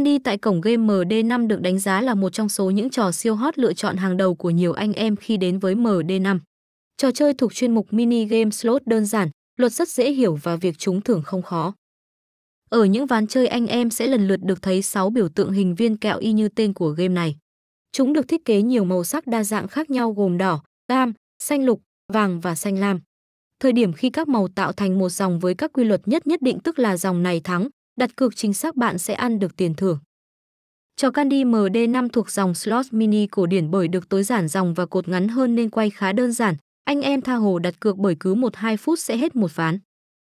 Candy tại cổng game MD5 được đánh giá là một trong số những trò siêu hot lựa chọn hàng đầu của nhiều anh em khi đến với MD5. Trò chơi thuộc chuyên mục mini game slot đơn giản, luật rất dễ hiểu và việc trúng thưởng không khó. Ở những ván chơi anh em sẽ lần lượt được thấy 6 biểu tượng hình viên kẹo y như tên của game này. Chúng được thiết kế nhiều màu sắc đa dạng khác nhau gồm đỏ, cam, xanh lục, vàng và xanh lam. Thời điểm khi các màu tạo thành một dòng với các quy luật nhất nhất định tức là dòng này thắng, đặt cược chính xác bạn sẽ ăn được tiền thưởng. Trò Candy MD5 thuộc dòng slot mini cổ điển bởi được tối giản dòng và cột ngắn hơn nên quay khá đơn giản. Anh em tha hồ đặt cược bởi cứ 1-2 phút sẽ hết một ván.